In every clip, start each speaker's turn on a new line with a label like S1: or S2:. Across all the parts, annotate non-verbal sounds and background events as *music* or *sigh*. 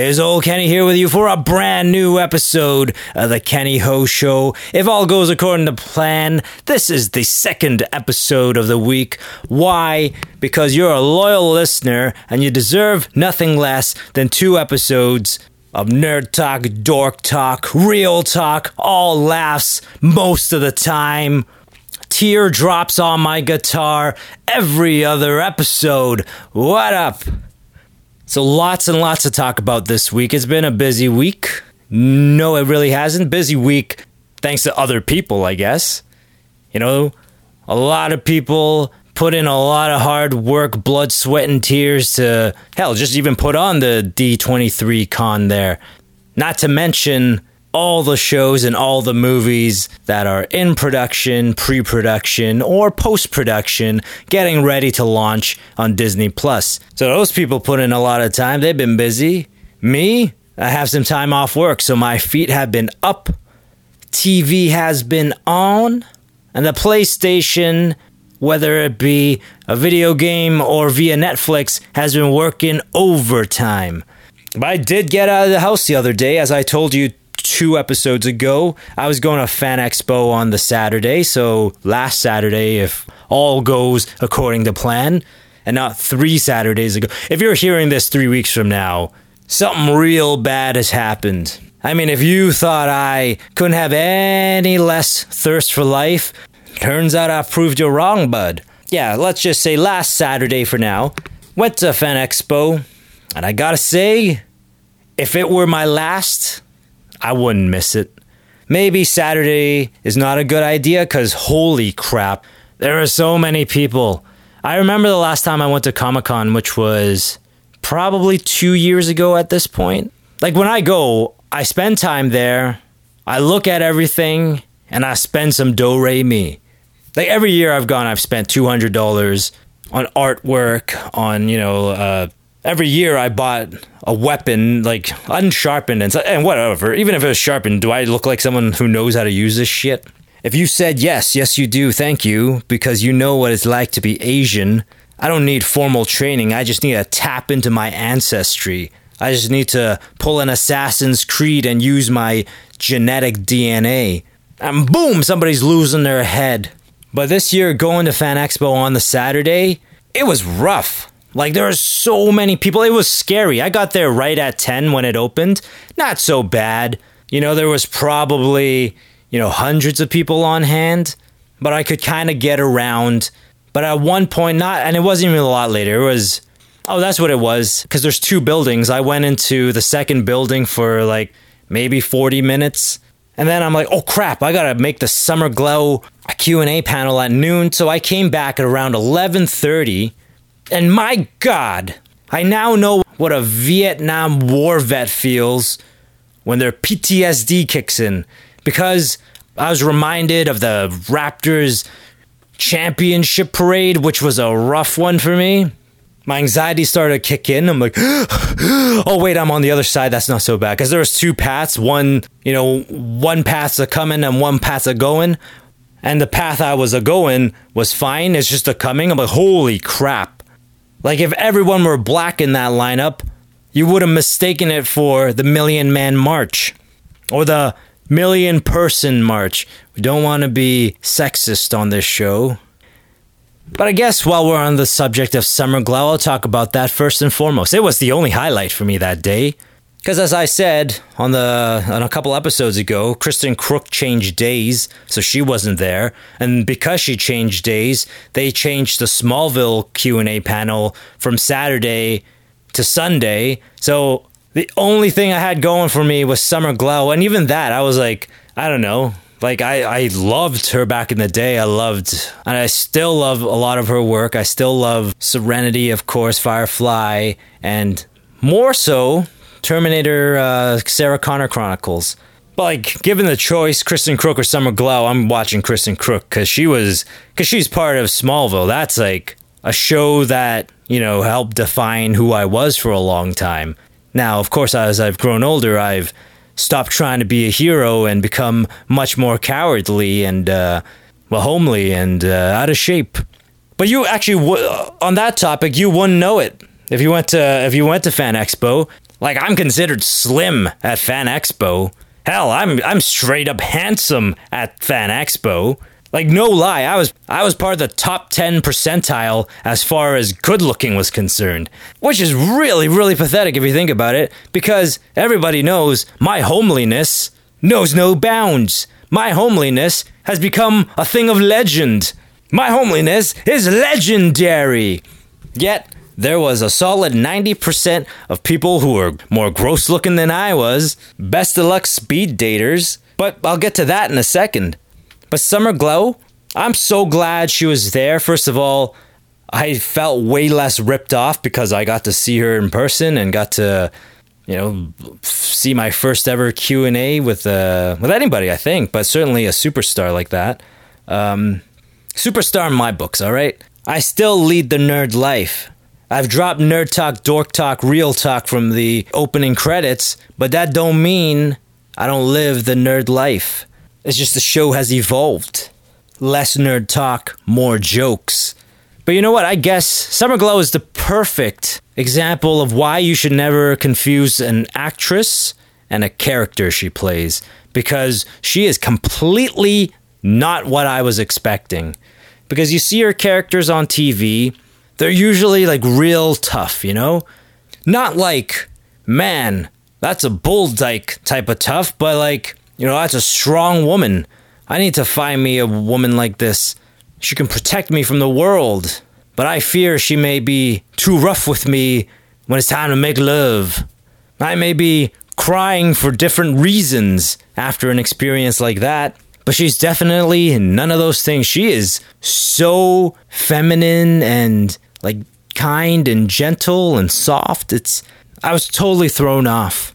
S1: It's old Kenny here with you for a brand new episode of the Kenny Ho Show. If all goes according to plan, this is the second episode of the week. Why? Because you're a loyal listener and you deserve nothing less than two episodes of nerd talk, dork talk, real talk, all laughs most of the time. Teardrops on my guitar every other episode. What up? So, lots and lots to talk about this week. It's been a busy week. No, it really hasn't. Busy week thanks to other people, I guess. You know, a lot of people put in a lot of hard work, blood, sweat, and tears to, hell, just even put on the D23 con there. Not to mention all the shows and all the movies that are in production, pre production, or post production, getting ready to launch on Disney Plus. So those people put in a lot of time. They've been busy. Me, I have some time off work, so my feet have been up. TV has been on, and the PlayStation, whether it be a video game or via Netflix, has been working overtime. But I did get out of the house the other day, as I told you two episodes ago. I was going to Fan Expo on the Saturday, so last Saturday, if all goes according to plan, and not three Saturdays ago. If you're hearing this three weeks from now, something real bad has happened. I mean, if you thought I couldn't have any less thirst for life, turns out I proved you wrong, bud. Yeah, let's just say last Saturday for now. Went to Fan Expo, and I gotta say, if it were my last, I wouldn't miss it. Maybe Saturday is not a good idea because holy crap, there are so many people. I remember the last time I went to Comic Con, which was probably two years ago at this point. Like when I go, I spend time there, I look at everything, and I spend some do re mi. Like every year I've gone, I've spent $200 on artwork, on, you know, uh, every year I bought a weapon like unsharpened and, and whatever. Even if it was sharpened, do I look like someone who knows how to use this shit? If you said yes, yes you do, thank you, because you know what it's like to be Asian. I don't need formal training. I just need to tap into my ancestry. I just need to pull an Assassin's Creed and use my genetic DNA. And boom, somebody's losing their head. But this year, going to Fan Expo on the Saturday, it was rough. Like there are so many people. It was scary. I got there right at 10 when it opened. Not so bad. You know, there was probably, you know, hundreds of people on hand, but I could kind of get around. But at one point not and it wasn't even a lot later. It was Oh, that's what it was cuz there's two buildings. I went into the second building for like maybe 40 minutes. And then I'm like, "Oh crap, I got to make the Summer Glau Q&A panel at noon." So I came back at around 11:30 and my God, I now know what a Vietnam War vet feels when their PTSD kicks in because I was reminded of the Raptors championship parade, which was a rough one for me. My anxiety started to kick in. I'm like, *gasps* oh wait, I'm on the other side. That's not so bad because there was two paths. One, you know, one path's a coming and one path's a going, and the path I was a going was fine. It's just a coming. I'm like, holy crap! Like if everyone were black in that lineup, you would have mistaken it for the Million Man March or the Million Person March. We don't want to be sexist on this show. But I guess while we're on the subject of Summer Glau, I'll talk about that first and foremost. It was the only highlight for me that day. Because as I said on the on a couple episodes ago, Kristen Kreuk changed days, so she wasn't there, and because she changed days, they changed the Smallville Q and A panel from Saturday to Sunday. So the only thing I had going for me was Summer Glau, and even that, I was like, I don't know. Like I, I loved her back in the day. I loved, and I still love a lot of her work. I still love Serenity, of course, Firefly, and more so Terminator uh, Sarah Connor Chronicles. But like, given the choice, Kristen Kreuk or Summer Glau, I'm watching Kristen Kreuk because she was because she's part of Smallville. That's like a show that you know helped define who I was for a long time. Now, of course, as I've grown older, I've stopped trying to be a hero and become much more cowardly and uh, well, homely and uh, out of shape. But you actually, on that topic, you wouldn't know it If you went to if you went to Fan Expo, like I'm considered slim at Fan Expo. Hell, I'm I'm straight up handsome at Fan Expo. Like no lie, I was I was part of the top 10 percentile as far as good looking was concerned, which is really really pathetic if you think about it because everybody knows my homeliness knows no bounds. My homeliness has become a thing of legend. My homeliness is legendary. Yet there was a solid 90% of people who were more gross looking than I was. Best of luck speed daters, but I'll get to that in a second. But Summer Glau, I'm so glad she was there. First of all, I felt way less ripped off because I got to see her in person and got to, you know, see my first ever Q and A with uh, with anybody. I think, but certainly a superstar like that. Um, superstar in my books. All right, I still lead the nerd life. I've dropped nerd talk, dork talk, real talk from the opening credits, but that don't mean I don't live the nerd life. It's just the show has evolved. Less nerd talk, more jokes. But you know what? I guess Summer Glau is the perfect example of why you should never confuse an actress and a character she plays because she is completely not what I was expecting. Because you see her characters on TV, they're usually like real tough, you know? Not like, man, that's a bull dyke type of tough, but like, you know, that's a strong woman. I need to find me a woman like this. She can protect me from the world. But I fear she may be too rough with me when it's time to make love. I may be crying for different reasons after an experience like that. But she's definitely none of those things. She is so feminine and like kind and gentle and soft. It's I was totally thrown off.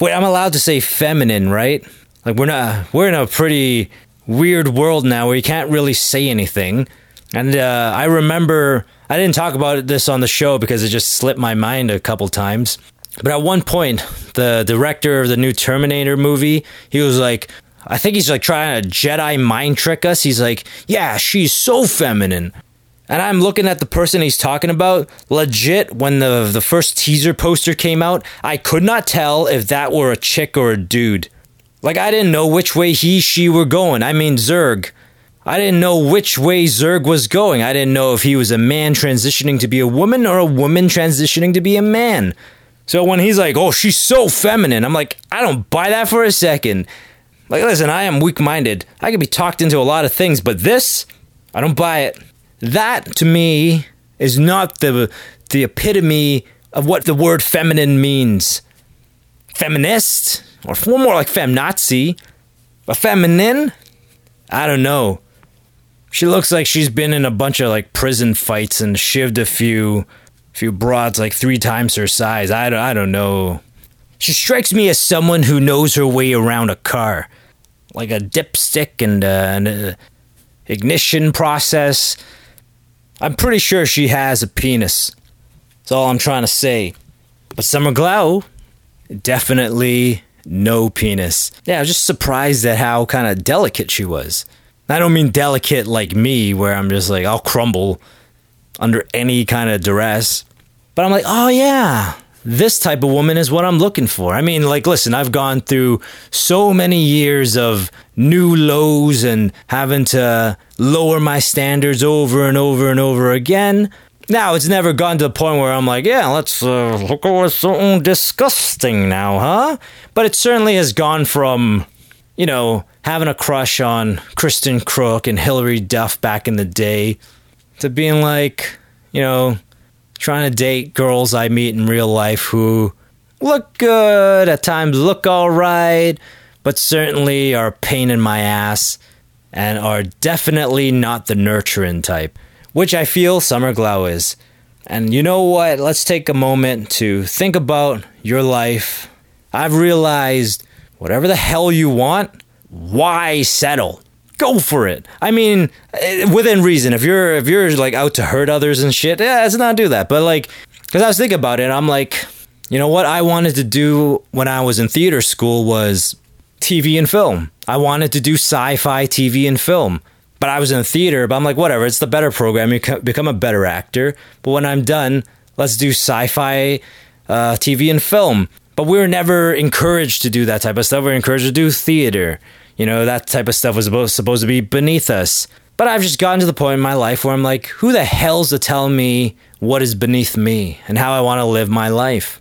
S1: Wait, I'm allowed to say feminine, right? Like we're not we're in a pretty weird world now where you can't really say anything. And uh, I remember I didn't talk about this on the show because it just slipped my mind a couple times. But at one point, the director of the new Terminator movie, he was like, I think he's like trying to Jedi mind trick us. He's like, yeah, she's so feminine. And I'm looking at the person he's talking about. Legit, when the the first teaser poster came out, I could not tell if that were a chick or a dude. Like I didn't know which way he she were going. I mean Zerg. I didn't know which way Zerg was going. I didn't know if he was a man transitioning to be a woman or a woman transitioning to be a man. So when he's like, "Oh, she's so feminine," I'm like, I don't buy that for a second. Like, listen, I am weak-minded. I could be talked into a lot of things, but this, I don't buy it. That to me is not the the epitome of what the word feminine means. Feminist? or more like femnazi, but feminine. I don't know. She looks like she's been in a bunch of like prison fights and shivved a few, few broads like three times her size. I don't, I don't know. She strikes me as someone who knows her way around a car, like a dipstick and, uh, an ignition process. I'm pretty sure she has a penis. That's all I'm trying to say. But Summer Glau definitely no penis. Yeah, I was just surprised at how kind of delicate she was. I don't mean delicate like me, where I'm just like, I'll crumble under any kind of duress. But I'm like, oh yeah, this type of woman is what I'm looking for. I mean, like, listen, I've gone through so many years of new lows and having to lower my standards over and over and over again. Now, it's never gotten to the point where I'm like, yeah, let's uh, look at something disgusting now, huh? But it certainly has gone from, you know, having a crush on Kristen Kreuk and Hilary Duff back in the day to being like, you know, trying to date girls I meet in real life who look good, at times look all right, but certainly are a pain in my ass and are definitely not the nurturing type which I feel Summer Glau is. And you know what? Let's take a moment to think about your life. I've realized whatever the hell you want, why settle? Go for it. I mean, eh, within reason. If you're if you're like out to hurt others and shit, yeah, let's not do that. But like, because I was thinking about it, I'm like, you know what I wanted to do when I was in theater school was TV and film. I wanted to do sci-fi TV and film but I was in theater, but I'm like, whatever, it's the better program. You become a better actor. But when I'm done, let's do sci fi uh, TV and film. But we were never encouraged to do that type of stuff. We are encouraged to do theater. You know, that type of stuff was supposed, to be beneath us. But I've just gotten to the point in my life where I'm like, who the hell's to tell me what is beneath me and how I want to live my life?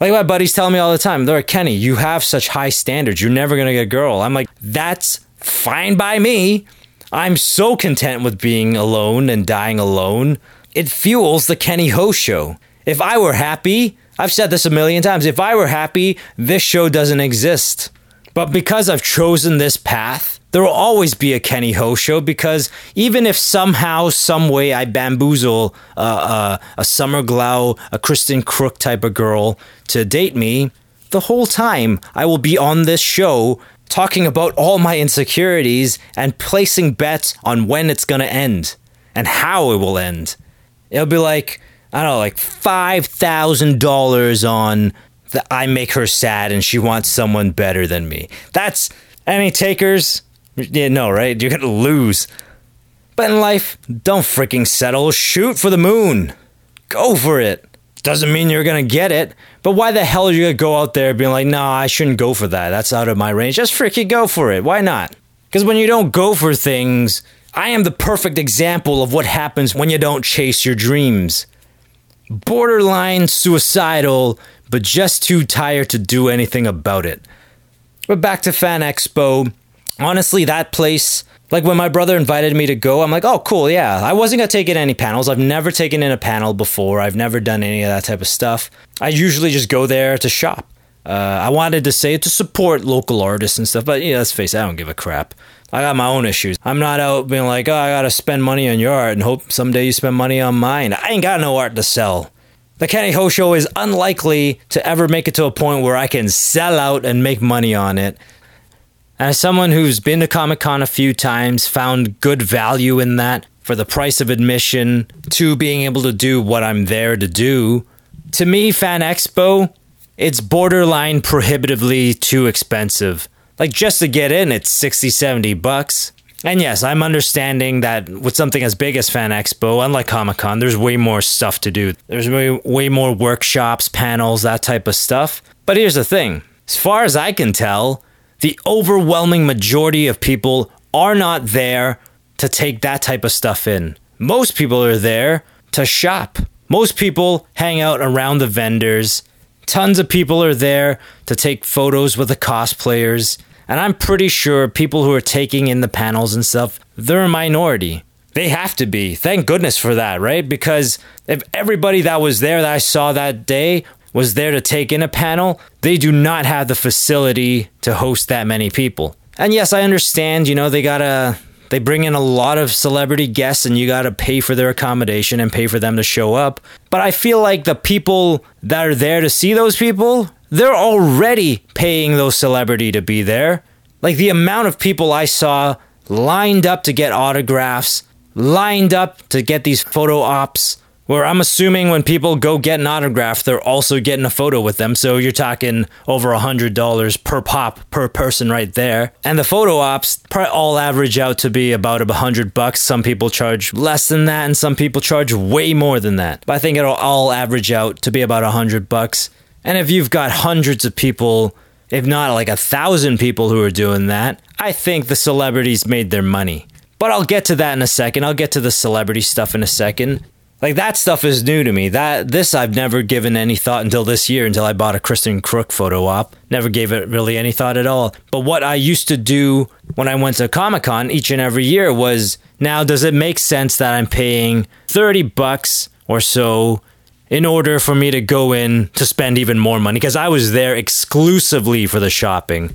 S1: Like my buddies tell me all the time, they're like, Kenny, you have such high standards. You're never going to get a girl. I'm like, that's fine by me. I'm so content with being alone and dying alone. It fuels the Kenny Ho show. If I were happy, I've said this a million times, if I were happy, this show doesn't exist. But because I've chosen this path, there will always be a Kenny Ho show because even if somehow, some way I bamboozle uh, a Summer Glau, a Kristen Kreuk type of girl to date me, the whole time I will be on this show talking about all my insecurities and placing bets on when it's going to end and how it will end. It'll be like, I don't know, like $5,000 on that I make her sad and she wants someone better than me. That's any takers? Yeah, no, right? You're gonna lose. But in life, don't freaking settle. Shoot for the moon. Go for it. Doesn't mean you're gonna get it. But why the hell are you gonna go out there being like, no, I shouldn't go for that. That's out of my range. Just freaking go for it. Why not? Because when you don't go for things, I am the perfect example of what happens when you don't chase your dreams. Borderline suicidal but just too tired to do anything about it. But back to Fan Expo. Honestly, that place, like when my brother invited me to go, I'm like, oh, cool, yeah. I wasn't going to take in any panels. I've never taken in a panel before. I've never done any of that type of stuff. I usually just go there to shop. Uh, I wanted to say to support local artists and stuff, but yeah, let's face it, I don't give a crap. I got my own issues. I'm not out being like, oh, I gotta spend money on your art and hope someday you spend money on mine. I ain't got no art to sell. The Kenny Ho Show is unlikely to ever make it to a point where I can sell out and make money on it. As someone who's been to Comic Con a few times, found good value in that for the price of admission, to being able to do what I'm there to do, to me, Fan Expo, it's borderline prohibitively too expensive. Like just to get in, it's 60, 70 bucks. And yes, I'm understanding that with something as big as Fan Expo, unlike Comic Con, there's way more stuff to do. There's way, way more workshops, panels, that type of stuff. But here's the thing as far as I can tell, the overwhelming majority of people are not there to take that type of stuff in. Most people are there to shop. Most people hang out around the vendors. Tons of people are there to take photos with the cosplayers and I'm pretty sure people who are taking in the panels and stuff, they're a minority. They have to be. Thank goodness for that, right? Because if everybody that was there that I saw that day was there to take in a panel, they do not have the facility to host that many people. And yes, I understand, you know, they gotta they bring in a lot of celebrity guests and you got to pay for their accommodation and pay for them to show up. But I feel like the people that are there to see those people they're already paying those celebrity to be there. Like the amount of people I saw lined up to get autographs, lined up to get these photo ops, where I'm assuming when people go get an autograph, they're also getting a photo with them. So you're talking over a hundred dollars per pop per person right there. And the photo ops probably all average out to be about a hundred bucks. Some people charge less than that, and some people charge way more than that. But I think it'll all average out to be about a hundred bucks. And if you've got hundreds of people, if not like a thousand people who are doing that, I think the celebrities made their money. But I'll get to that in a second. I'll get to the celebrity stuff in a second. Like that stuff is new to me. That this I've never given any thought until this year until I bought a Kristen Kreuk photo op. Never gave it really any thought at all. But what I used to do when I went to Comic-Con each and every year was now does it make sense that I'm paying 30 bucks or so in order for me to go in to spend even more money because I was there exclusively for the shopping.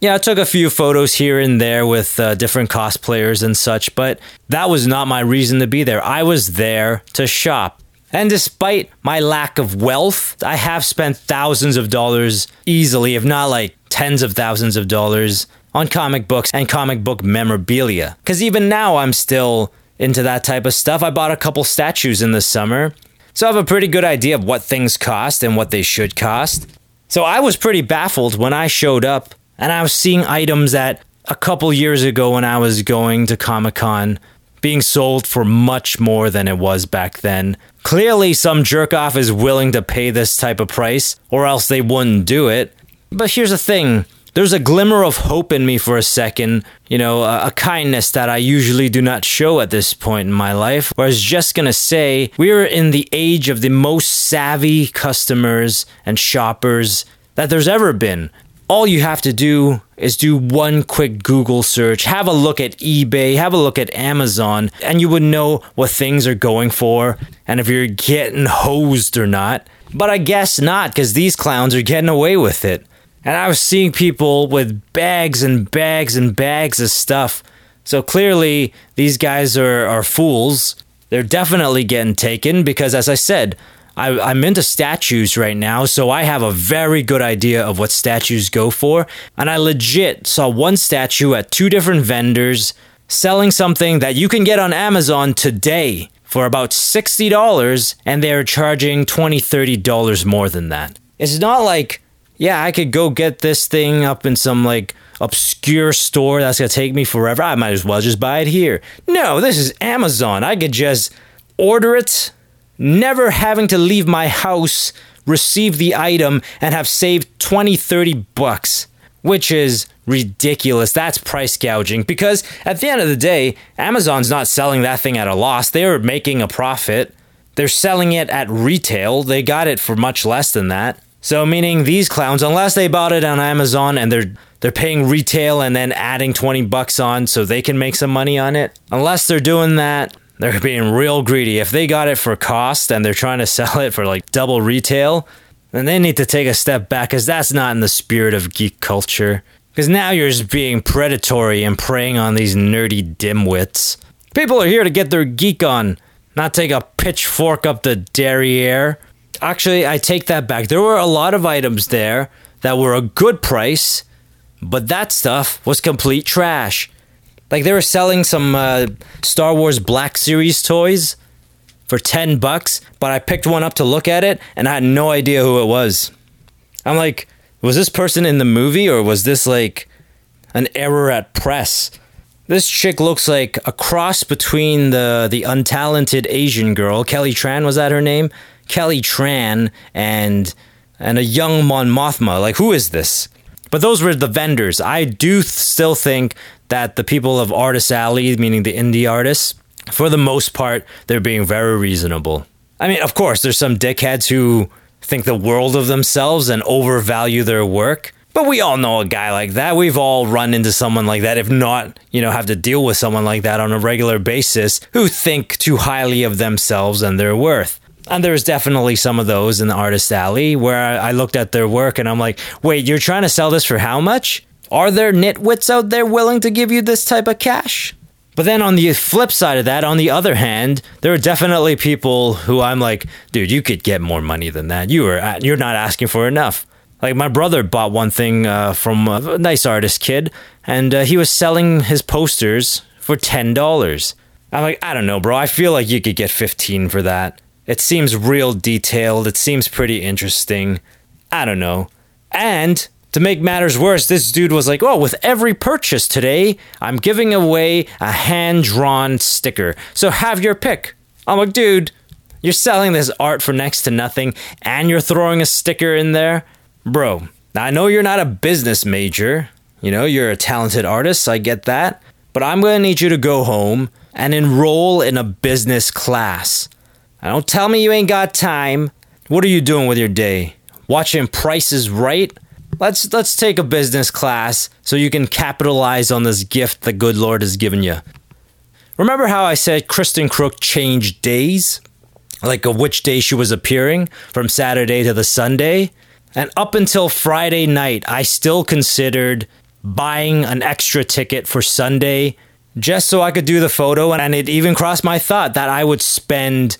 S1: Yeah, I took a few photos here and there with uh, different cosplayers and such, but that was not my reason to be there. I was there to shop. And despite my lack of wealth, I have spent thousands of dollars easily, if not like tens of thousands of dollars, on comic books and comic book memorabilia. Because even now, I'm still into that type of stuff. I bought a couple statues in the summer so I have a pretty good idea of what things cost and what they should cost. So I was pretty baffled when I showed up and I was seeing items that a couple years ago when I was going to Comic Con, being sold for much more than it was back then. Clearly, some jerk off is willing to pay this type of price, or else they wouldn't do it. But here's the thing there's a glimmer of hope in me for a second, you know, a, a, kindness that I usually do not show at this point in my life. Where I was just gonna say, we are in the age of the most savvy customers and shoppers that there's ever been. All you have to do is do one quick Google search, have a look at eBay, have a look at Amazon, and you would know what things are going for and if you're getting hosed or not. But I guess not, because these clowns are getting away with it. And I was seeing people with bags and bags and bags of stuff. So clearly, these guys are, are fools. They're definitely getting taken because, as I said, I, I'm into statues right now, so I have a very good idea of what statues go for. And I legit saw one statue at two different vendors selling something that you can get on Amazon today for about $60, and they're charging $20, $30 more than that. It's not like yeah, I could go get this thing up in some like obscure store that's gonna take me forever. I might as well just buy it here. No, this is Amazon. I could just order it, never having to leave my house, receive the item, and have saved 20, 30 bucks, which is ridiculous. That's price gouging because at the end of the day, Amazon's not selling that thing at a loss. They're making a profit. They're selling it at retail. They got it for much less than that. So meaning these clowns, unless they bought it on Amazon and they're they're paying retail and then adding 20 bucks on so they can make some money on it, unless they're doing that, they're being real greedy. If they got it for cost and they're trying to *laughs* sell it for like double retail, then they need to take a step back because that's not in the spirit of geek culture. Because now you're just being predatory and preying on these nerdy dimwits. People are here to get their geek on, not take a pitchfork up the derriere. Actually, I take that back. There were a lot of items there that were a good price, but that stuff was complete trash. Like they were selling some uh, Star Wars Black Series toys for 10 bucks, but I picked one up to look at it and I had no idea who it was. I'm like, was this person in the movie or was this like an error at press? This chick looks like a cross between the the untalented Asian girl, Kelly Tran was that her name? Kelly Tran and and a young Mon Mothma. Like, who is this? But those were the vendors. I do th- still think that the people of Artist Alley, meaning the indie artists, for the most part, they're being very reasonable. I mean, of course, there's some dickheads who think the world of themselves and overvalue their work. But we all know a guy like that. We've all run into someone like that, if not, you know, have to deal with someone like that on a regular basis who think too highly of themselves and their worth. And there's definitely some of those in the artist alley where I looked at their work and I'm like, wait, you're trying to sell this for how much? Are there nitwits out there willing to give you this type of cash? But then on the flip side of that, on the other hand, there are definitely people who I'm like, dude, you could get more money than that. You are you're not asking for enough. Like my brother bought one thing uh, from a nice artist kid, and uh, he was selling his posters for ten dollars. I'm like, I don't know, bro. I feel like you could get fifteen for that. It seems real detailed. It seems pretty interesting. I don't know. And to make matters worse, this dude was like, Oh, with every purchase today, I'm giving away a hand drawn sticker. So have your pick. I'm like, Dude, you're selling this art for next to nothing and you're throwing a sticker in there? Bro, I know you're not a business major. You know, you're a talented artist. I get that. But I'm going to need you to go home and enroll in a business class. Don't tell me you ain't got time. What are you doing with your day? Watching Prices Right? Let's let's take a business class so you can capitalize on this gift the good Lord has given you. Remember how I said Kristen Kreuk changed days? Like of which day she was appearing from Saturday to the Sunday? And up until Friday night, I still considered buying an extra ticket for Sunday just so I could do the photo. And it even crossed my thought that I would spend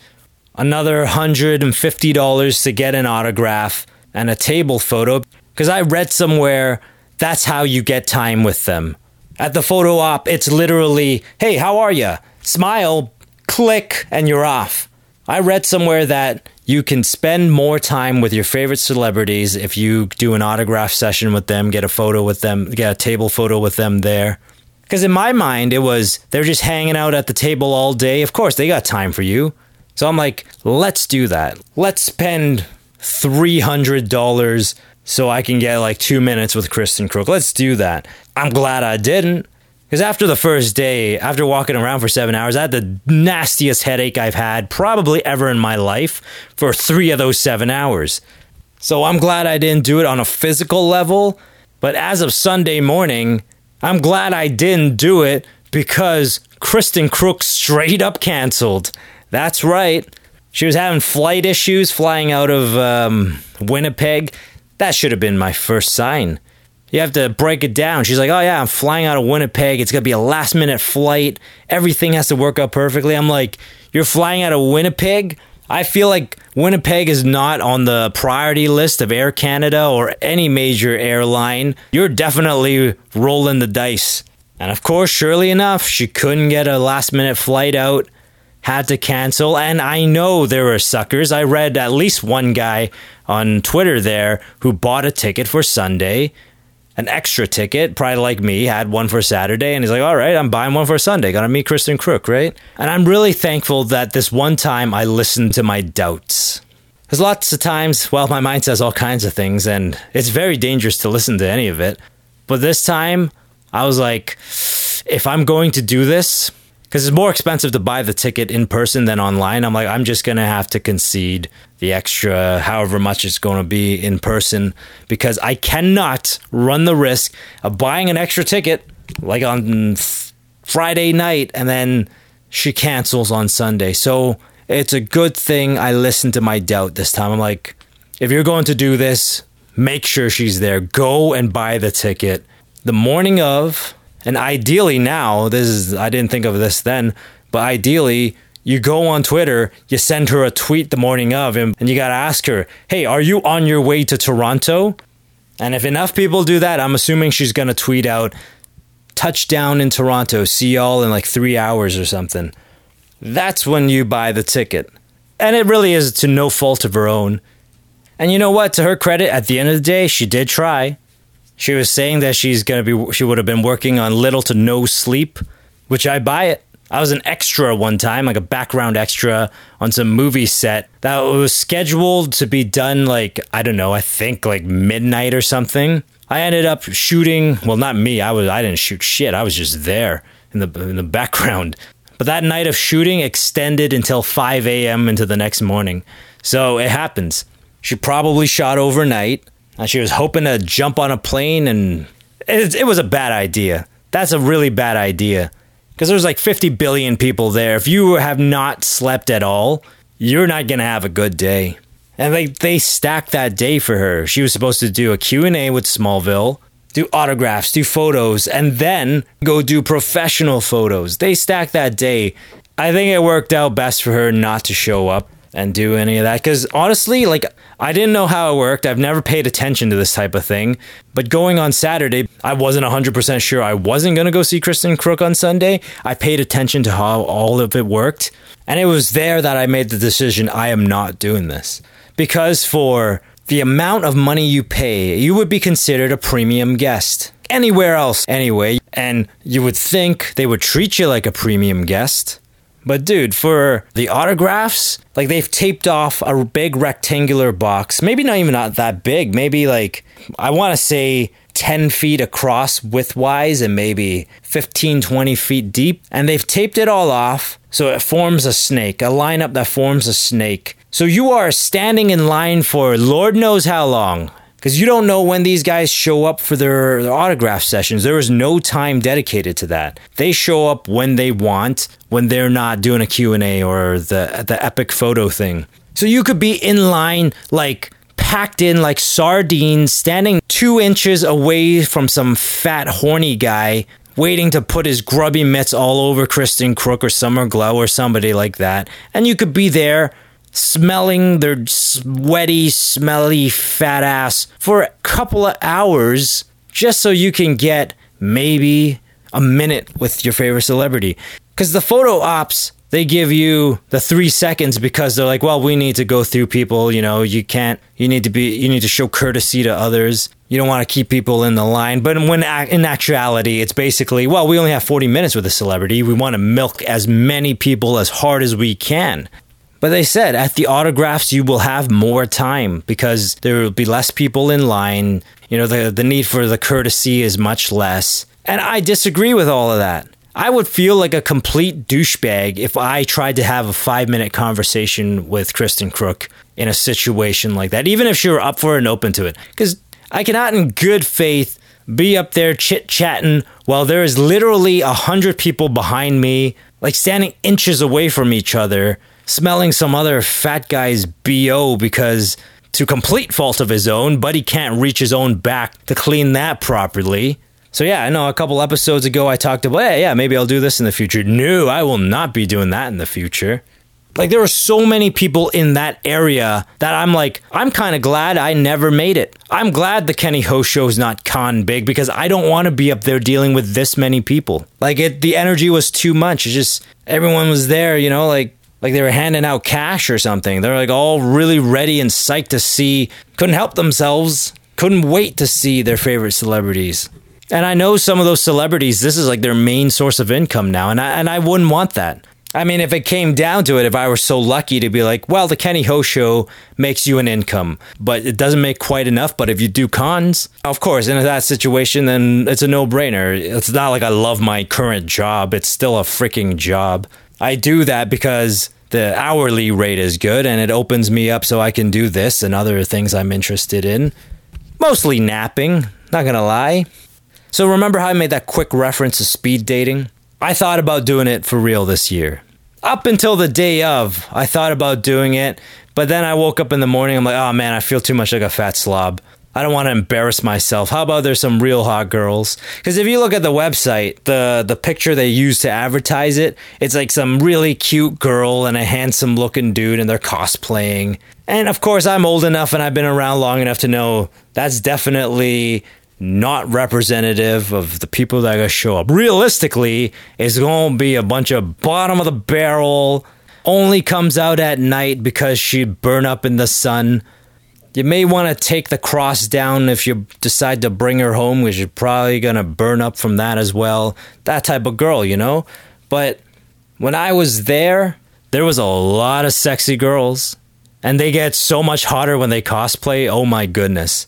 S1: another $150 to get an autograph and a table photo because I read somewhere that's how you get time with them. At the photo op, it's literally, hey, how are you? Smile, click, and you're off. I read somewhere that you can spend more time with your favorite celebrities if you do an autograph session with them, get a photo with them, get a table photo with them there. Because in my mind, it was they're just hanging out at the table all day. Of course, they got time for you. So I'm like, let's do that. Let's spend $300 so I can get like two minutes with Kristen Kreuk. Let's do that. I'm glad I didn't. Because after the first day, after walking around for seven hours, I had the nastiest headache I've had probably ever in my life for three of those seven hours. So I'm glad I didn't do it on a physical level. But as of Sunday morning, I'm glad I didn't do it because Kristen Kreuk straight up canceled. That's right. She was having flight issues flying out of um, Winnipeg. That should have been my first sign. You have to break it down. She's like, oh, yeah, I'm flying out of Winnipeg. It's going to be a last minute flight. Everything has to work out perfectly. I'm like, you're flying out of Winnipeg? I feel like Winnipeg is not on the priority list of Air Canada or any major airline. You're definitely rolling the dice. And of course, surely enough, she couldn't get a last minute flight out had to cancel. And I know there were suckers. I read at least one guy on Twitter there who bought a ticket for Sunday, an extra ticket, probably like me, had one for Saturday. And he's like, all right, I'm buying one for Sunday. Gonna meet Kristen Kreuk, right? And I'm really thankful that this one time I listened to my doubts. Because lots of times, well, my mind says all kinds of things, and it's very dangerous to listen to any of it. But this time, I was like, if I'm going to do this, because it's more expensive to buy the ticket in person than online. I'm like, I'm just going to have to concede the extra, however much it's going to be in person, because I cannot run the risk of buying an extra ticket like on Friday night and then she cancels on Sunday. So it's a good thing I listened to my doubt this time. I'm like, if you're going to do this, make sure she's there. Go and buy the ticket the morning of and ideally now, this is I didn't think of this then, but ideally you go on Twitter, you send her a tweet the morning of, and, and you got to ask her, hey, are you on your way to Toronto? And if enough people do that, I'm assuming she's going to tweet out, touchdown in Toronto, see y'all in like three hours or something. That's when you buy the ticket. And it really is to no fault of her own. And you know what? To her credit, at the end of the day, she did try. She was saying that she's going to be, she would have been working on little to no sleep, which I buy it. I was an extra one time, like a background extra on some movie set that was scheduled to be done like, I don't know, I think like midnight or something. I ended up shooting, well not me, I was I didn't shoot shit. I was just there in the in the *laughs* background. But that night of shooting extended until 5 a.m. into the next morning. So it happens. She probably shot overnight and she was hoping to jump on a plane, and it, it was a bad idea. That's a really bad idea because there's like 50 billion people there. If you have not slept at all, you're not going to have a good day. And they, they stacked that day for her. She was supposed to do a Q&A with Smallville, do autographs, do photos, and then go do professional photos. They stacked that day. I think it worked out best for her not to show up and do any of that. Because honestly, like, I didn't know how it worked. I've never paid attention to this type of thing. But going on Saturday, I wasn't 100% sure I wasn't going to go see kristen Kreuk on Sunday. I paid attention to how all of it worked. And it was there that I made the decision I am not doing this. Because for the amount of money you pay, you would be considered a premium guest. Anywhere else, anyway. And you would think they would treat you like a premium guest. But dude, for the autographs, like they've taped off a big rectangular box. Maybe not even not that big. Maybe like I want to say 10 feet across widthwise and maybe 15, 20 feet deep. And they've taped it all off so it forms a snake, a lineup that forms a snake. So you are standing in line for Lord knows how long because you don't know when these guys show up for their, their, autograph sessions. There is no time dedicated to that. They show up when they want, when they're not doing a Q&A or the the epic photo thing. So you could be in line like packed in like sardines, standing two inches away from some fat horny guy waiting to put his grubby mitts all over Kristen Kreuk or Summer Glau or somebody like that. And you could be there smelling their sweaty, smelly fat ass for a couple of hours just so you can get maybe a minute with your favorite celebrity. Because the photo ops, they give you the three seconds because they're like, well, we need to go through people. You know, you can't. You need to be. You need to show courtesy to others. You don't want to keep people in the line. But when in actuality, it's basically, well, we only have 40 minutes with a celebrity. We want to milk as many people as hard as we can. But they said at the autographs, you will have more time because there will be less people in line. You know, the, the need for the courtesy is much less. And I disagree with all of that. I would feel like a complete douchebag if I tried to have a five minute conversation with Kristen Kreuk in a situation like that, even if she were up for it and open to it. Because I cannot, in good faith, be up there chit chatting while there is literally a hundred people behind me, like standing inches away from each other, smelling some other fat guy's BO because, to complete fault of his own, Buddy can't reach his own back to clean that properly. So yeah, I know a couple episodes ago I talked about, hey, yeah, maybe I'll do this in the future. No, I will not be doing that in the future. Like there are so many people in that area that I'm like, I'm kind of glad I never made it. I'm glad the Kenny Ho show is not con big because I don't want to be up there dealing with this many people. Like it, the energy was too much. It's just everyone was there, you know, like like they were handing out cash or something. They're like all really ready and psyched to see. Couldn't help themselves. Couldn't wait to see their favorite celebrities. And I know some of those celebrities, this is like their main source of income now, and I, and I wouldn't want that. I mean, if it came down to it, if I were so lucky to be like, well, the Kenny Ho show makes you an income, but it doesn't make quite enough. But if you do cons, of course, in that situation, then it's a no brainer. It's not like I love my current job, it's still a freaking job. I do that because the hourly rate is good and it opens me up so I can do this and other things I'm interested in. Mostly napping, not gonna lie. So remember how I made that quick reference to speed dating? I thought about doing it for real this year. Up until the day of, I thought about doing it, but then I woke up in the morning, I'm like, oh man, I feel too much like a fat slob. I don't want to embarrass myself. How about there's some real hot girls? Because if you look at the website, the the picture they use to advertise it, it's like some really cute girl and a handsome looking dude, and they're cosplaying. And of course, I'm old enough and I've been around long enough to know that's definitely not representative of the people that are to show up. Realistically, it's to be a bunch of bottom of the barrel, only comes out at night because she'd burn up in the sun. You may want to take the cross down if you decide to bring her home because you're probably going to burn up from that as well. That type of girl, you know? But when I was there, there was a lot of sexy girls. And they get so much hotter when they cosplay. Oh my goodness.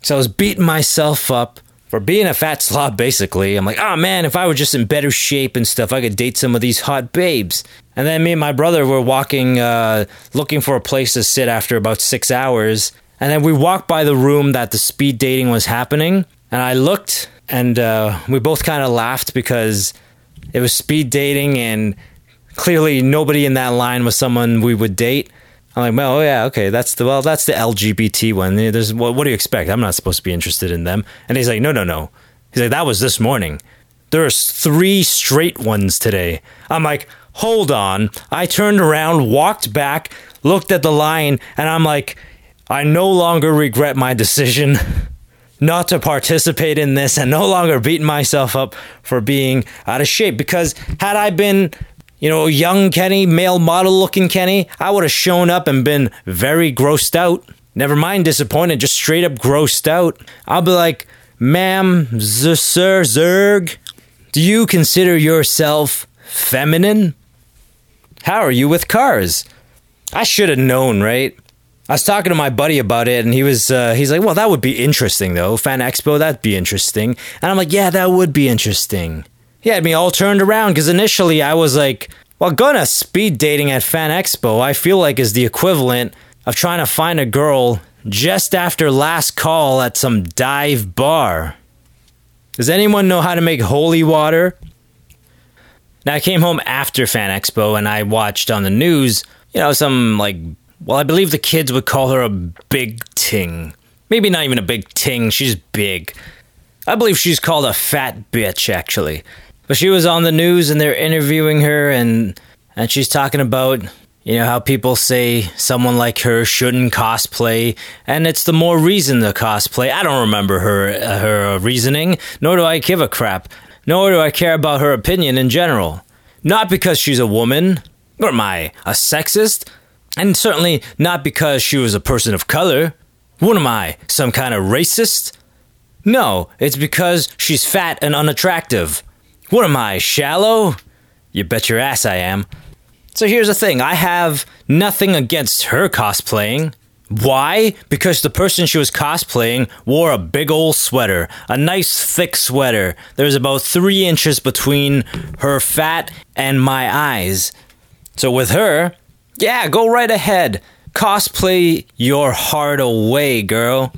S1: So I was beating myself up for being a fat slob, basically. I'm like, oh man, if I were just in better shape and stuff, I could date some of these hot babes. And then me and my brother were walking, uh, looking for a place to sit after about six hours. And then we walked by the room that the speed dating was happening. And I looked and uh, we both kind of laughed because it was speed dating and clearly nobody in that line was someone we would date. I'm like, well, oh, yeah, okay, that's the well, that's the LGBT one. There's what, what do you expect? I'm not supposed to be interested in them. And he's like, no, no, no. He's like, that was this morning. There's three straight ones today. I'm like, hold on. I turned around, walked back, looked at the line, and I'm like, I no longer regret my decision *laughs* not to participate in this and no longer beating myself up for being out of shape because had I been you know, young Kenny, male model looking Kenny, I would have shown up and been very grossed out. Never mind disappointed, just straight up grossed out. I'll be like, ma'am, z- sir, Zerg, do you consider yourself feminine? How are you with cars? I should have known, right? I was talking to my buddy about it, and he was uh, he's like, "Well, that would be interesting, though. Fan Expo, that'd be interesting." And I'm like, "Yeah, that would be interesting." He had me all turned around because initially I was like, well, to speed dating at Fan Expo, I feel like is the equivalent of trying to find a girl just after last call at some dive bar. Does anyone know how to make holy water? Now, I came home after Fan Expo and I watched on the news, you know, some like, well, I believe the kids would call her a big ting. Maybe not even a big ting, she's big. I believe she's called a fat bitch, actually. But she was on the news and they're interviewing her and and she's talking about you know how people say someone like her shouldn't cosplay and it's the more reason to cosplay. I don't remember her uh, her reasoning, nor do I give a crap. Nor do I care about her opinion in general. Not because she's a woman, Or am I a sexist? And certainly not because she was a person of color. What am I, some kind of racist? No, it's because she's fat and unattractive. What am I, shallow? You bet your ass I am. So here's the thing I have nothing against her cosplaying. Why? Because the person she was cosplaying wore a big old sweater, a nice thick sweater. There's about three inches between her fat and my eyes. So with her, yeah, go right ahead. Cosplay your heart away, girl.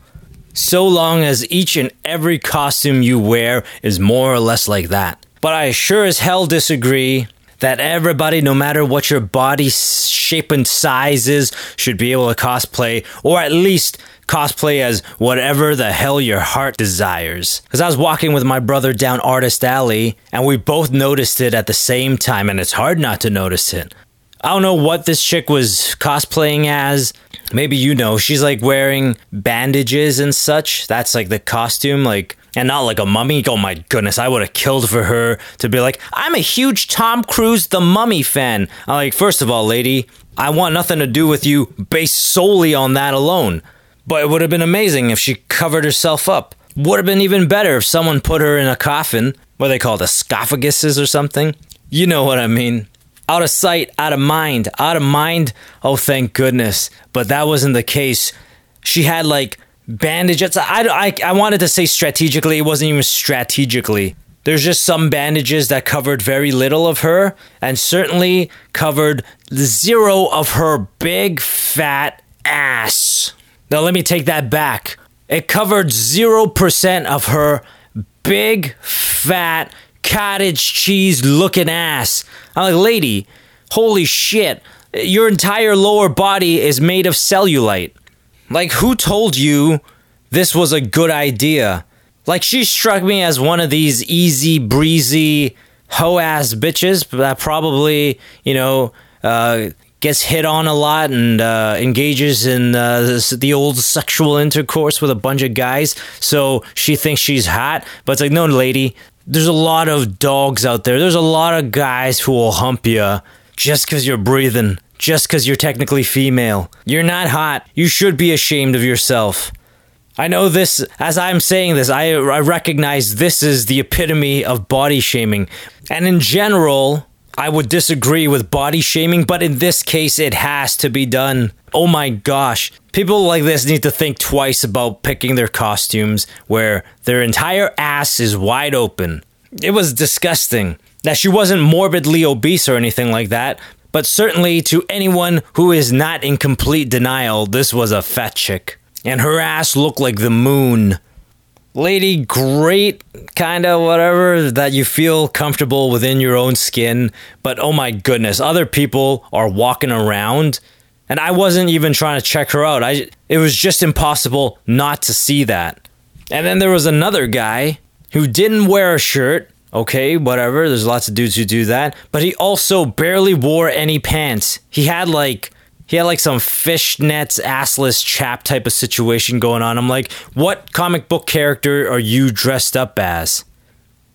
S1: So long as each and every costume you wear is more or less like that. But I sure as hell disagree that everybody, no matter what your body shape and size is, should be able to cosplay, or at least cosplay as whatever the hell your heart desires. Because I was walking with my brother down Artist Alley, and we both noticed it at the same time, and it's hard not to notice it. I don't know what this chick was cosplaying as. Maybe you know. She's like wearing bandages and such. That's like the costume. Like, and not like a mummy. Oh my goodness, I would have killed for her to be like, I'm a huge Tom Cruise the Mummy fan. I'm like, first of all, lady, I want nothing to do with you based solely on that alone. But it would have been amazing if she covered herself up. Would have been even better if someone put her in a coffin. What they call it, esophaguses or something. You know what I mean. Out of sight, out of mind, out of mind. Oh, thank goodness. But that wasn't the case. She had like bandages. I, I, I wanted to say strategically, it wasn't even strategically. There's just some bandages that covered very little of her, and certainly covered zero of her big fat ass. Now, let me take that back. It covered 0% of her big fat cottage cheese looking ass. I'm like, lady, holy shit. Your entire lower body is made of cellulite. Like, who told you this was a good idea? Like, she struck me as one of these easy breezy hoe ass bitches that probably, you know, uh, gets hit on a lot and uh, engages in uh, this, the old sexual intercourse with a bunch of guys. So she thinks she's hot, but it's like, no, lady. There's a lot of dogs out there. There's a lot of guys who will hump you just because you're breathing just because you're technically female. You're not hot. You should be ashamed of yourself. I know this, as I'm saying this, I, I recognize this is the epitome of body shaming. And in general, I would disagree with body shaming, but in this case, it has to be done. Oh my gosh. People like this need to think twice about picking their costumes where their entire ass is wide open. It was disgusting. That she wasn't morbidly obese or anything like that, but certainly to anyone who is not in complete denial, this was a fat chick. And her ass looked like the moon. Lady, great, kinda whatever, that you feel comfortable within your own skin, but oh my goodness, other people are walking around. And I wasn't even trying to check her out. I, it was just impossible not to see that. And then there was another guy who didn't wear a shirt, Okay, whatever. There's lots of dudes who do that. But he also barely wore any pants. He had like he had like some fishnets assless chap type of situation going on. I'm like, what comic book character are you dressed up as?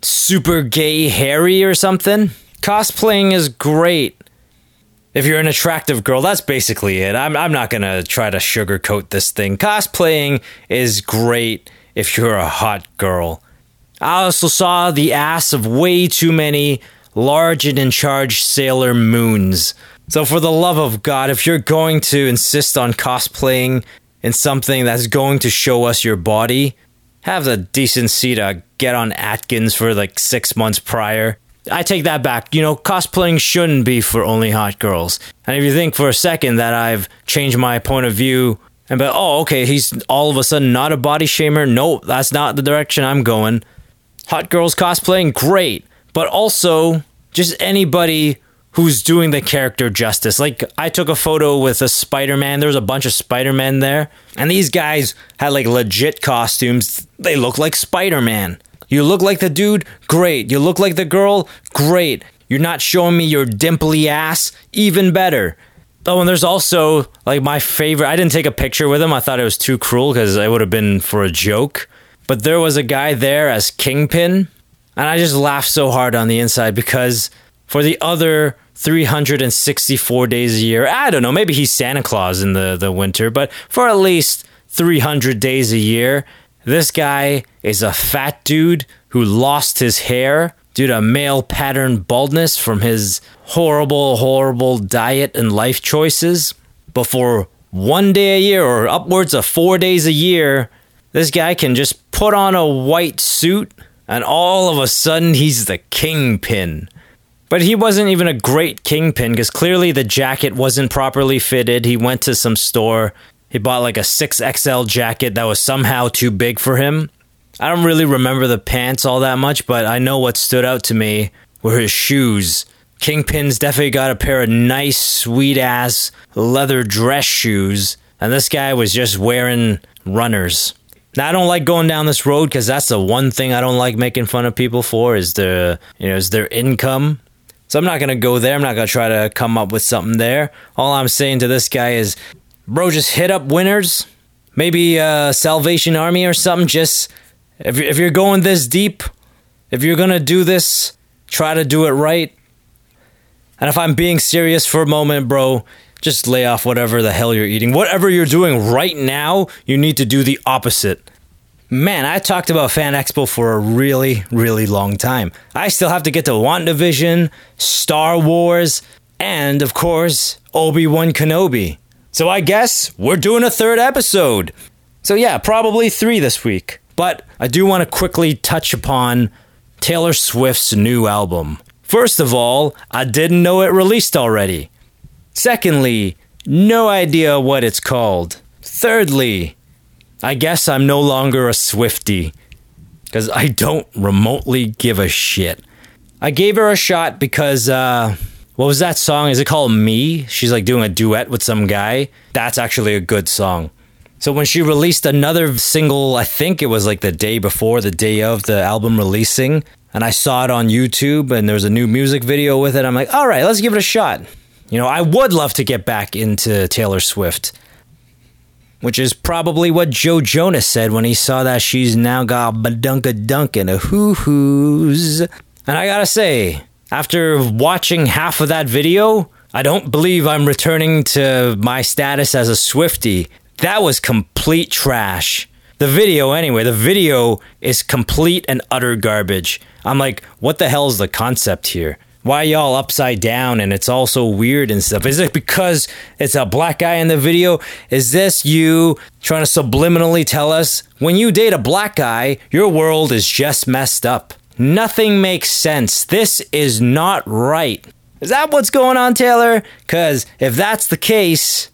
S1: Super gay Harry or something? Cosplaying is great. If you're an attractive girl, that's basically it. I'm, I'm not gonna try to sugarcoat this thing. Cosplaying is great if you're a hot girl. I also saw the ass of way too many large and in charge Sailor Moons. So, for the love of God, if you're going to insist on cosplaying in something that's going to show us your body, have the decency to get on Atkins for like six months prior. I take that back. You know, cosplaying shouldn't be for only hot girls. And if you think for a second that I've changed my point of view and but oh okay, he's all of a sudden not a body shamer. No, that's not the direction I'm going hot girls cosplaying, great. But also, just anybody who's doing the character justice. Like, I took a photo with a Spider Man. There was a bunch of Spider Men there. And these guys had like legit costumes. They look like Spider Man. You look like the dude? Great. You look like the girl? Great. You're not showing me your dimply ass? Even better. Oh, and there's also like my favorite. I didn't take a picture with him. I thought it was too cruel because it would have been for a joke. But there was a guy there as Kingpin, and I just laughed so hard on the inside because for the other 364 days a year. I don't know, maybe he's Santa Claus in the, the winter, but for at least 300 days a year, this guy is a fat dude who lost his hair due to male pattern baldness from his horrible, horrible diet and life choices. But for one day a year or upwards of four days a year, this guy can just put on a white suit and all of a sudden he's the kingpin. But he wasn't even a great kingpin because clearly the jacket wasn't properly fitted. He went to some store, he bought like a 6XL jacket that was somehow too big for him. I don't really remember the pants all that much, but I know what stood out to me were his shoes. Kingpin's definitely got a pair of nice, sweet ass leather dress shoes, and this guy was just wearing runners. Now I don't like going down this road because that's the one thing I don't like making fun of people for is their you know is their income. So I'm not gonna go there. I'm not gonna try to come up with something there. All I'm saying to this guy is, bro, just hit up winners, maybe uh, Salvation Army or something. Just if if you're going this deep, if you're gonna do this, try to do it right. And if I'm being serious for a moment, bro, just lay off whatever the hell you're eating. Whatever you're doing right now, you need to do the opposite. Man, I talked about Fan Expo for a really, really long time. I still have to get to WandaVision, Star Wars, and of course, Obi Wan Kenobi. So I guess we're doing a third episode. So yeah, probably three this week. But I do want to quickly touch upon Taylor Swift's new album. First of all, I didn't know it released already. Secondly, no idea what it's called. Thirdly, I guess I'm no longer a Swifty because I don't remotely give a shit. I gave her a shot because, uh, what was that song? Is it called Me? She's like doing a duet with some guy. That's actually a good song. So when she released another single, I think it was like the day before, the day of the album releasing, and I saw it on YouTube and there was a new music video with it, I'm like, all right, let's give it a shot. You know, I would love to get back into Taylor Swift, which is probably what Joe Jonas said when he saw that she's now got Badunka Dunk and a hoo hoos. And I gotta say, after watching half of that video, I don't believe I'm returning to my status as a Swifty that was complete trash. The video, anyway, the video is complete and utter garbage. I'm like, what the hell is the concept here? Why y'all upside down and it's all so weird and stuff? Is it because it's a black guy in the video? Is this you trying to subliminally tell us when you date a black guy, your world is just messed up? Nothing makes sense. This is not right. Is that what's going on, Taylor? Because if that's the case,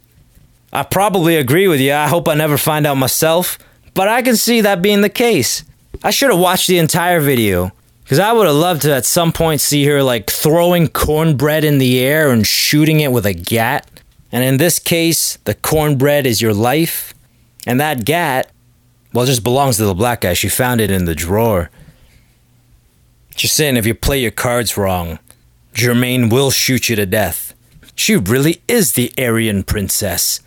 S1: I probably agree with you. I hope I never find out myself, but I can see that being the case. I should have watched the entire video because I would have loved to at some point see her like throwing cornbread in the air and shooting it with a gat. And in this case, the cornbread is your life, and that gat, well, just belongs to the black guy. She found it in the drawer. Just saying, if you play your cards wrong, Germaine will shoot you to death. She really is the Aryan princess.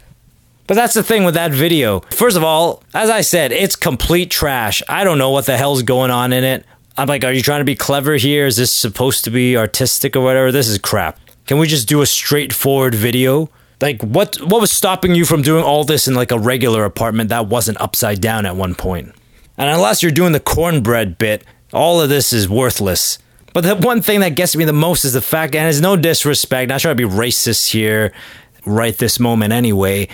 S1: But that's the thing with that video. First of all, as I said, it's complete trash. I don't know what the hell's going on in it. I'm like, are you trying to be clever here? Is this supposed to be artistic or whatever? This is crap. Can we just do a straightforward video? Like what what was stopping you from doing all this in like a regular apartment that wasn't upside down at one point? And unless you're doing the cornbread bit, all of this is worthless. But the one thing that gets me the most is the fact, and it's no disrespect, not trying to be racist here right this moment anyway,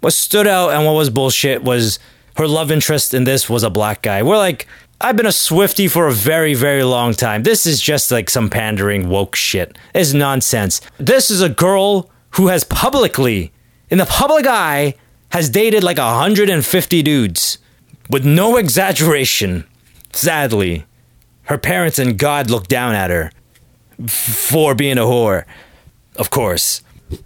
S1: what stood out and what was bullshit was her love interest in this was a black guy. We're like, I've been a Swifty for a very, very long time. This is just like some pandering woke shit. It's nonsense. This is a girl who has publicly, in the public eye, has dated like 150 dudes. With no exaggeration. Sadly. Her parents and God look down at her for being a whore. Of course.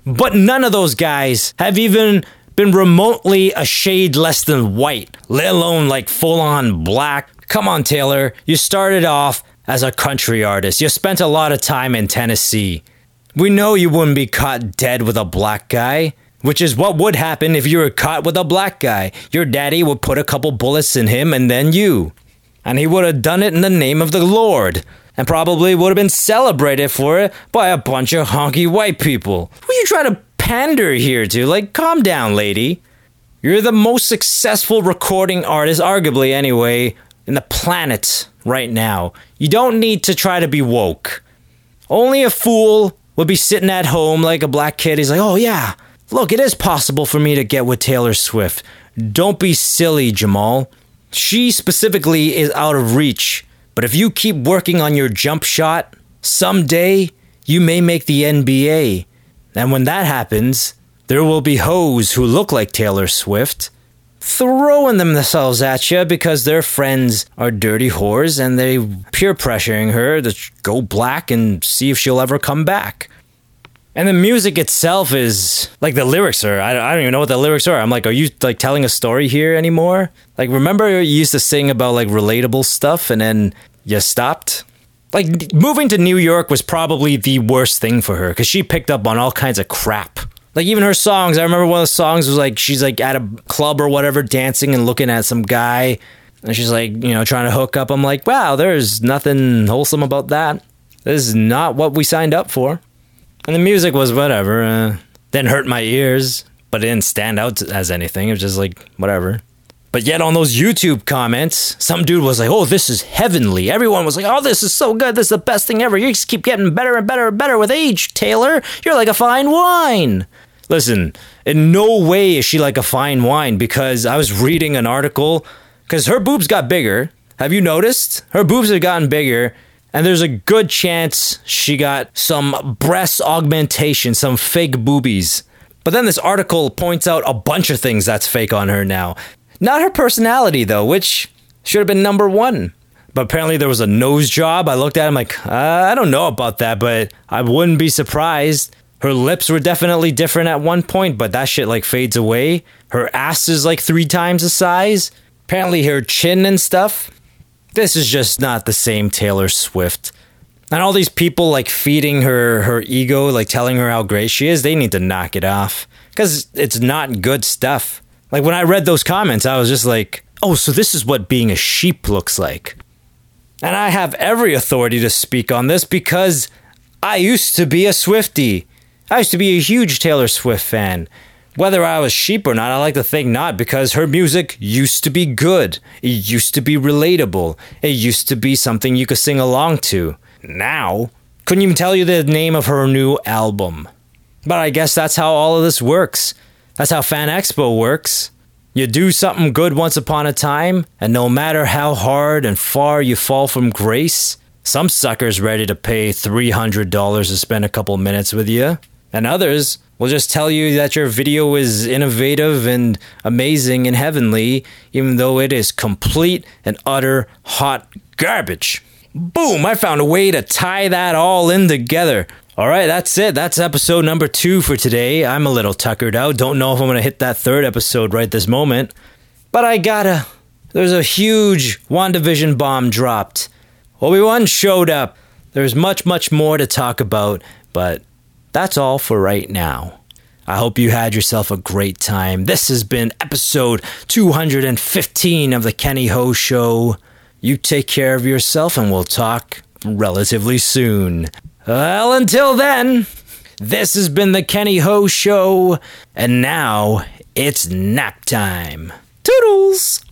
S1: But none of those guys have even been remotely a shade less than white, let alone like full on black. Come on, Taylor. You started off as a country artist. You spent a lot of time in Tennessee. We know you wouldn't be caught dead with a black guy, which is what would happen if you were caught with a black guy. Your daddy would put a couple bullets in him and then you. And he would have done it in the name of the Lord. and probably would have been celebrated for it by a bunch of honky white people. Who you trying to pander here to? Like, calm down, lady. You're the most successful recording artist, arguably anyway, in the planet right now. You don't need to try to be woke. Only a fool would be sitting at home like a black kid. He's like, oh yeah, look, it is possible for me to get with Taylor Swift. Don't be silly, Jamal. She specifically is out of reach. But if you keep working on your jump shot, someday you may make the NBA. And when that happens, there will be hoes who look like Taylor Swift throwing themselves at you because their friends are dirty whores and they peer pressuring her to go black and see if she'll ever come back. And the music itself is like the lyrics are. I, I don't even know what the lyrics are. I'm like, are you like telling a story here anymore? Like, remember you used to sing about like relatable stuff and then you stopped? Like, moving to New York was probably the worst thing for her because she picked up on all kinds of crap. Like, even her songs, I remember one of the songs was like, she's like at a club or whatever dancing and looking at some guy and she's like, you know, trying to hook up. I'm like, wow, there's nothing wholesome about that. This is not what we signed up for. And the music was whatever. Uh, didn't hurt my ears, but it didn't stand out as anything. It was just like whatever. But yet on those YouTube comments, some dude was like, "Oh, this is heavenly." Everyone was like, "Oh, this is so good. This is the best thing ever. You just keep getting better and better and better with age, Taylor. You're like a fine wine." Listen, in no way is she like a fine wine because I was reading an article because her boobs got bigger. Have you noticed? Her boobs have gotten bigger and there's a good chance she got some breast augmentation, some fake boobies. But then this article points out a bunch of things that's fake on her now. Not her personality, though, which should have been number one. But apparently there was a nose job. I looked at him like, uh, I don't know about that, but I wouldn't be surprised. Her lips were definitely different at one point, but that shit like fades away. Her ass is like three times the size. Apparently her chin and stuff this is just not the same Taylor Swift. And all these people like feeding her her ego, like telling her how great she is, they need to knock it off cuz it's not good stuff. Like when I read those comments, I was just like, "Oh, so this is what being a sheep looks like." And I have every authority to speak on this because I used to be a Swiftie. I used to be a huge Taylor Swift fan. Whether I was sheep or not, I like to think not because her music used to be good. It used to be relatable. It used to be something you could sing along to. Now, couldn't even tell you the name of her new album. But I guess that's how all of this works. That's how Fan Expo works. You do something good once upon a time, and no matter how hard and far you fall from grace, some sucker's ready to pay $300 to spend a couple minutes with you, and others will just tell you that your video is innovative and amazing and heavenly, even though it is complete and utter hot garbage. Boom, I found a way to tie that all in together. All right, that's it. That's episode number two for today. I'm a little tuckered out. Don't know if I'm going to hit that third episode right this moment. But I gotta. There's a huge WandaVision bomb dropped. Obi Wan showed up. There's much, much more to talk about, but that's all for right now. I hope you had yourself a great time. This has been episode 215 of The Kenny Ho Show. You take care of yourself and we'll talk relatively soon. Well, until then, this has been The Kenny Ho Show, and now it's nap time. Toodles!